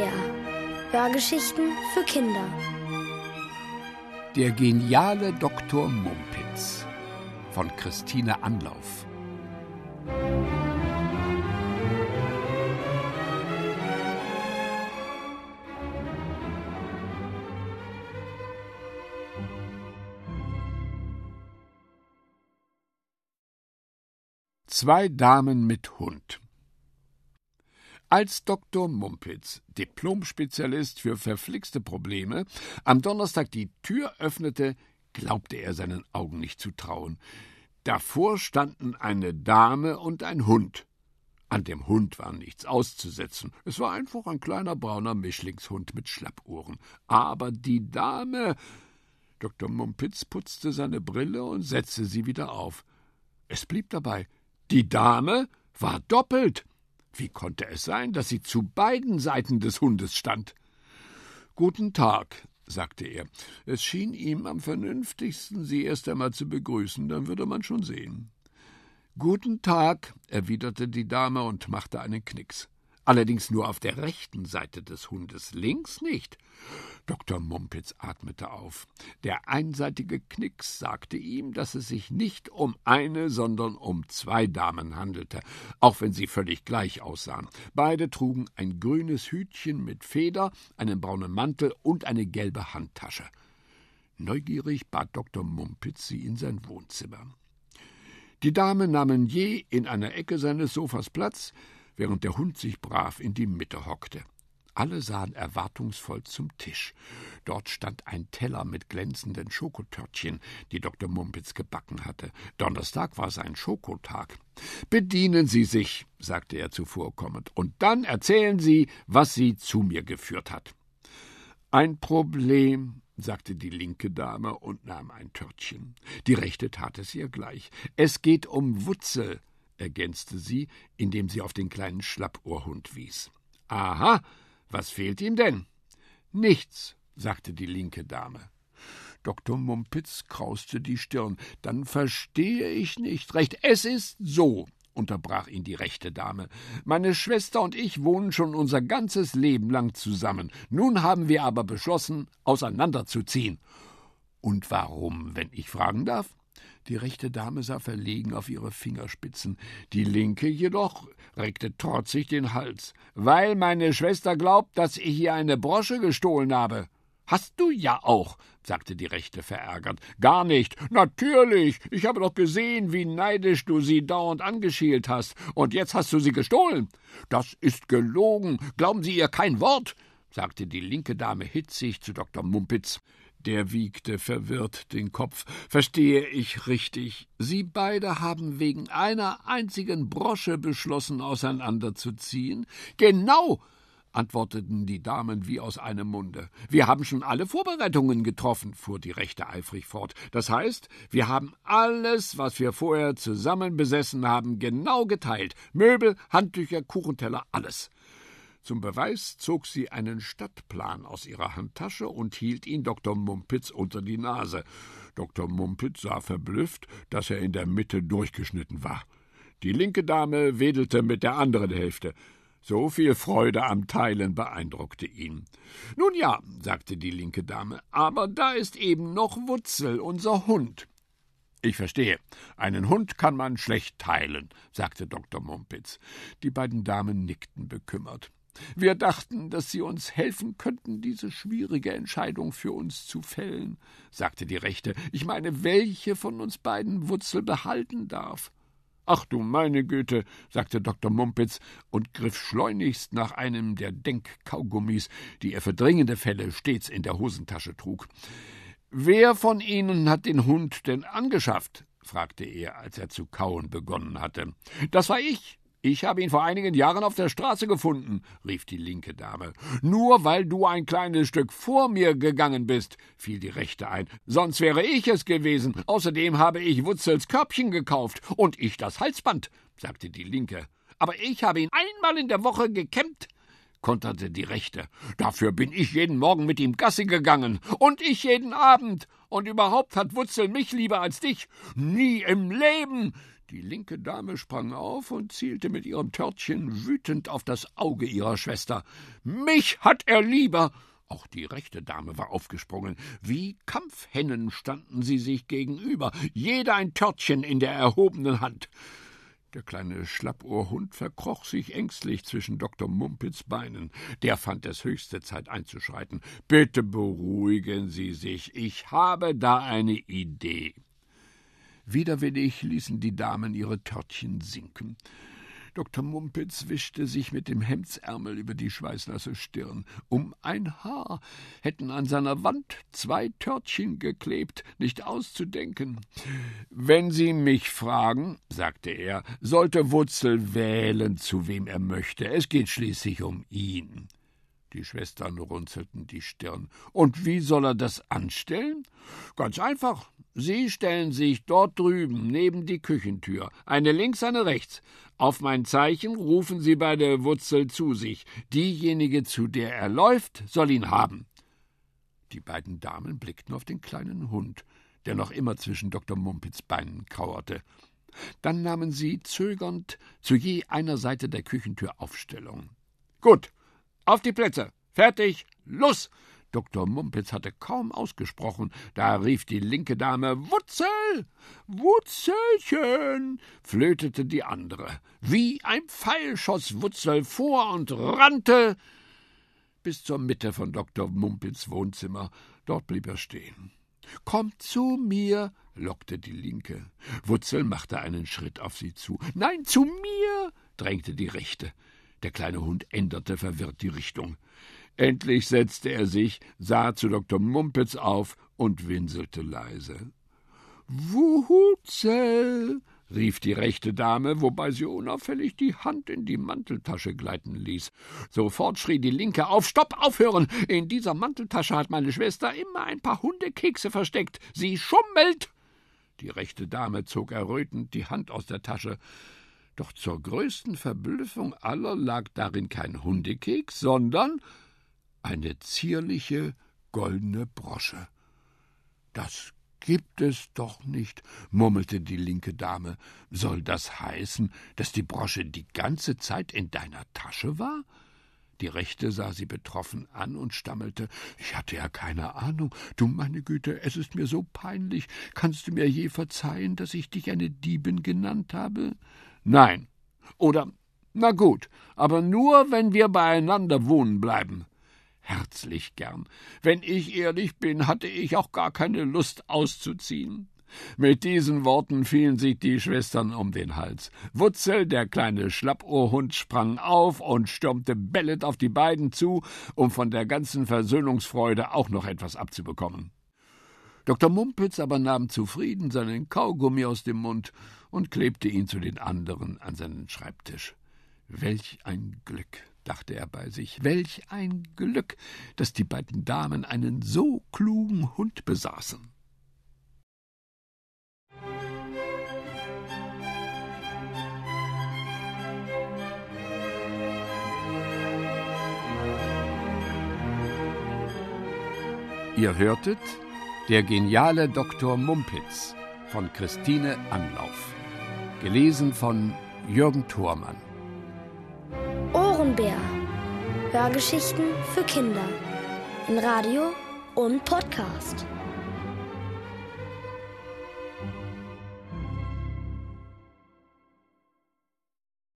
SWR. Hörgeschichten für Kinder. Der geniale Dr. Mumpitz von Christine Anlauf. Zwei Damen mit Hund. Als Dr. Mumpitz, Diplomspezialist für verflixte Probleme, am Donnerstag die Tür öffnete, glaubte er seinen Augen nicht zu trauen. Davor standen eine Dame und ein Hund. An dem Hund war nichts auszusetzen. Es war einfach ein kleiner brauner Mischlingshund mit Schlappohren. Aber die Dame. Dr. Mumpitz putzte seine Brille und setzte sie wieder auf. Es blieb dabei. Die Dame war doppelt. Wie konnte es sein, dass sie zu beiden Seiten des Hundes stand? Guten Tag, sagte er. Es schien ihm am vernünftigsten, sie erst einmal zu begrüßen, dann würde man schon sehen. Guten Tag, erwiderte die Dame und machte einen Knicks allerdings nur auf der rechten Seite des Hundes, links nicht. Dr. Mumpitz atmete auf. Der einseitige Knicks sagte ihm, dass es sich nicht um eine, sondern um zwei Damen handelte, auch wenn sie völlig gleich aussahen. Beide trugen ein grünes Hütchen mit Feder, einen braunen Mantel und eine gelbe Handtasche. Neugierig bat Dr. Mumpitz sie in sein Wohnzimmer. Die Damen nahmen je in einer Ecke seines Sofas Platz, während der Hund sich brav in die Mitte hockte. Alle sahen erwartungsvoll zum Tisch. Dort stand ein Teller mit glänzenden Schokotörtchen, die Dr. Mumpitz gebacken hatte. Donnerstag war sein Schokotag. Bedienen Sie sich, sagte er zuvorkommend, und dann erzählen Sie, was Sie zu mir geführt hat. Ein Problem, sagte die linke Dame und nahm ein Törtchen. Die rechte tat es ihr gleich. Es geht um Wutzel, ergänzte sie, indem sie auf den kleinen Schlappohrhund wies. Aha, was fehlt ihm denn? Nichts, sagte die linke Dame. Dr. Mumpitz krauste die Stirn. Dann verstehe ich nicht recht. Es ist so, unterbrach ihn die rechte Dame. Meine Schwester und ich wohnen schon unser ganzes Leben lang zusammen. Nun haben wir aber beschlossen, auseinanderzuziehen. Und warum, wenn ich fragen darf? Die rechte Dame sah verlegen auf ihre Fingerspitzen, die linke jedoch reckte trotzig den Hals. Weil meine Schwester glaubt, dass ich ihr eine Brosche gestohlen habe. Hast du ja auch, sagte die Rechte verärgert. Gar nicht. Natürlich. Ich habe doch gesehen, wie neidisch du sie dauernd angeschielt hast. Und jetzt hast du sie gestohlen. Das ist gelogen. Glauben Sie ihr kein Wort, sagte die linke Dame hitzig zu Dr. Mumpitz. Der wiegte verwirrt den Kopf. Verstehe ich richtig? Sie beide haben wegen einer einzigen Brosche beschlossen, auseinanderzuziehen? Genau, antworteten die Damen wie aus einem Munde. Wir haben schon alle Vorbereitungen getroffen, fuhr die Rechte eifrig fort. Das heißt, wir haben alles, was wir vorher zusammen besessen haben, genau geteilt. Möbel, Handtücher, Kuchenteller, alles. Zum Beweis zog sie einen Stadtplan aus ihrer Handtasche und hielt ihn Dr. Mumpitz unter die Nase. Dr. Mumpitz sah verblüfft, dass er in der Mitte durchgeschnitten war. Die linke Dame wedelte mit der anderen Hälfte. So viel Freude am Teilen beeindruckte ihn. Nun ja, sagte die linke Dame, aber da ist eben noch Wutzel, unser Hund. Ich verstehe. Einen Hund kann man schlecht teilen, sagte Dr. Mumpitz. Die beiden Damen nickten bekümmert. Wir dachten, dass Sie uns helfen könnten, diese schwierige Entscheidung für uns zu fällen, sagte die Rechte. Ich meine, welche von uns beiden Wutzel behalten darf. Ach du meine Güte, sagte Dr. Mumpitz und griff schleunigst nach einem der Denkkaugummis, die er für dringende Fälle stets in der Hosentasche trug. Wer von Ihnen hat den Hund denn angeschafft? fragte er, als er zu kauen begonnen hatte. Das war ich, ich habe ihn vor einigen Jahren auf der Straße gefunden, rief die linke Dame. Nur weil du ein kleines Stück vor mir gegangen bist, fiel die rechte ein. Sonst wäre ich es gewesen. Außerdem habe ich Wutzels Körbchen gekauft und ich das Halsband, sagte die linke. Aber ich habe ihn einmal in der Woche gekämmt, konterte die rechte. Dafür bin ich jeden Morgen mit ihm Gassi gegangen und ich jeden Abend. Und überhaupt hat Wutzel mich lieber als dich. Nie im Leben. Die linke Dame sprang auf und zielte mit ihrem Törtchen wütend auf das Auge ihrer Schwester. Mich hat er lieber! Auch die rechte Dame war aufgesprungen. Wie Kampfhennen standen sie sich gegenüber, jeder ein Törtchen in der erhobenen Hand. Der kleine Schlappohrhund verkroch sich ängstlich zwischen Dr. Mumpitz Beinen. Der fand es höchste Zeit einzuschreiten. Bitte beruhigen Sie sich, ich habe da eine Idee. Widerwillig ließen die Damen ihre Törtchen sinken. Dr. Mumpitz wischte sich mit dem Hemdsärmel über die schweißnasse Stirn. Um ein Haar hätten an seiner Wand zwei Törtchen geklebt, nicht auszudenken. Wenn Sie mich fragen, sagte er, sollte Wutzel wählen, zu wem er möchte. Es geht schließlich um ihn. Die Schwestern runzelten die Stirn. Und wie soll er das anstellen? Ganz einfach. Sie stellen sich dort drüben neben die Küchentür, eine links, eine rechts. Auf mein Zeichen rufen Sie bei der Wurzel zu sich. Diejenige, zu der er läuft, soll ihn haben. Die beiden Damen blickten auf den kleinen Hund, der noch immer zwischen Dr. Mumpitz Beinen kauerte. Dann nahmen sie zögernd zu je einer Seite der Küchentür Aufstellung. Gut, auf die Plätze. Fertig. Los. Dr. Mumpitz hatte kaum ausgesprochen, da rief die linke Dame Wutzel. Wutzelchen. flötete die andere. Wie ein Pfeil schoss Wutzel vor und rannte bis zur Mitte von Dr. Mumpitz Wohnzimmer. Dort blieb er stehen. Komm zu mir, lockte die Linke. Wutzel machte einen Schritt auf sie zu. Nein, zu mir, drängte die Rechte. Der kleine Hund änderte verwirrt die Richtung. Endlich setzte er sich, sah zu Dr. Mumpitz auf und winselte leise. Wuhutzel, rief die rechte Dame, wobei sie unauffällig die Hand in die Manteltasche gleiten ließ. Sofort schrie die linke auf Stopp, aufhören. In dieser Manteltasche hat meine Schwester immer ein paar Hundekekse versteckt. Sie schummelt. Die rechte Dame zog errötend die Hand aus der Tasche. Doch zur größten Verblüffung aller lag darin kein Hundekeks, sondern eine zierliche goldene Brosche. Das gibt es doch nicht, murmelte die linke Dame. Soll das heißen, dass die Brosche die ganze Zeit in deiner Tasche war? Die Rechte sah sie betroffen an und stammelte Ich hatte ja keine Ahnung. Du meine Güte, es ist mir so peinlich. Kannst du mir je verzeihen, dass ich dich eine Diebin genannt habe? Nein. Oder na gut, aber nur, wenn wir beieinander wohnen bleiben. Herzlich gern. Wenn ich ehrlich bin, hatte ich auch gar keine Lust auszuziehen. Mit diesen Worten fielen sich die Schwestern um den Hals. Wutzel, der kleine Schlappohrhund, sprang auf und stürmte bellend auf die beiden zu, um von der ganzen Versöhnungsfreude auch noch etwas abzubekommen. Dr. Mumpitz aber nahm zufrieden seinen Kaugummi aus dem Mund und klebte ihn zu den anderen an seinen Schreibtisch. Welch ein Glück, dachte er bei sich, welch ein Glück, dass die beiden Damen einen so klugen Hund besaßen. Ihr hörtet Der geniale Dr. Mumpitz von Christine Anlauf. Gelesen von Jürgen Thormann. Ohrenbär. Hörgeschichten für Kinder. In Radio und Podcast.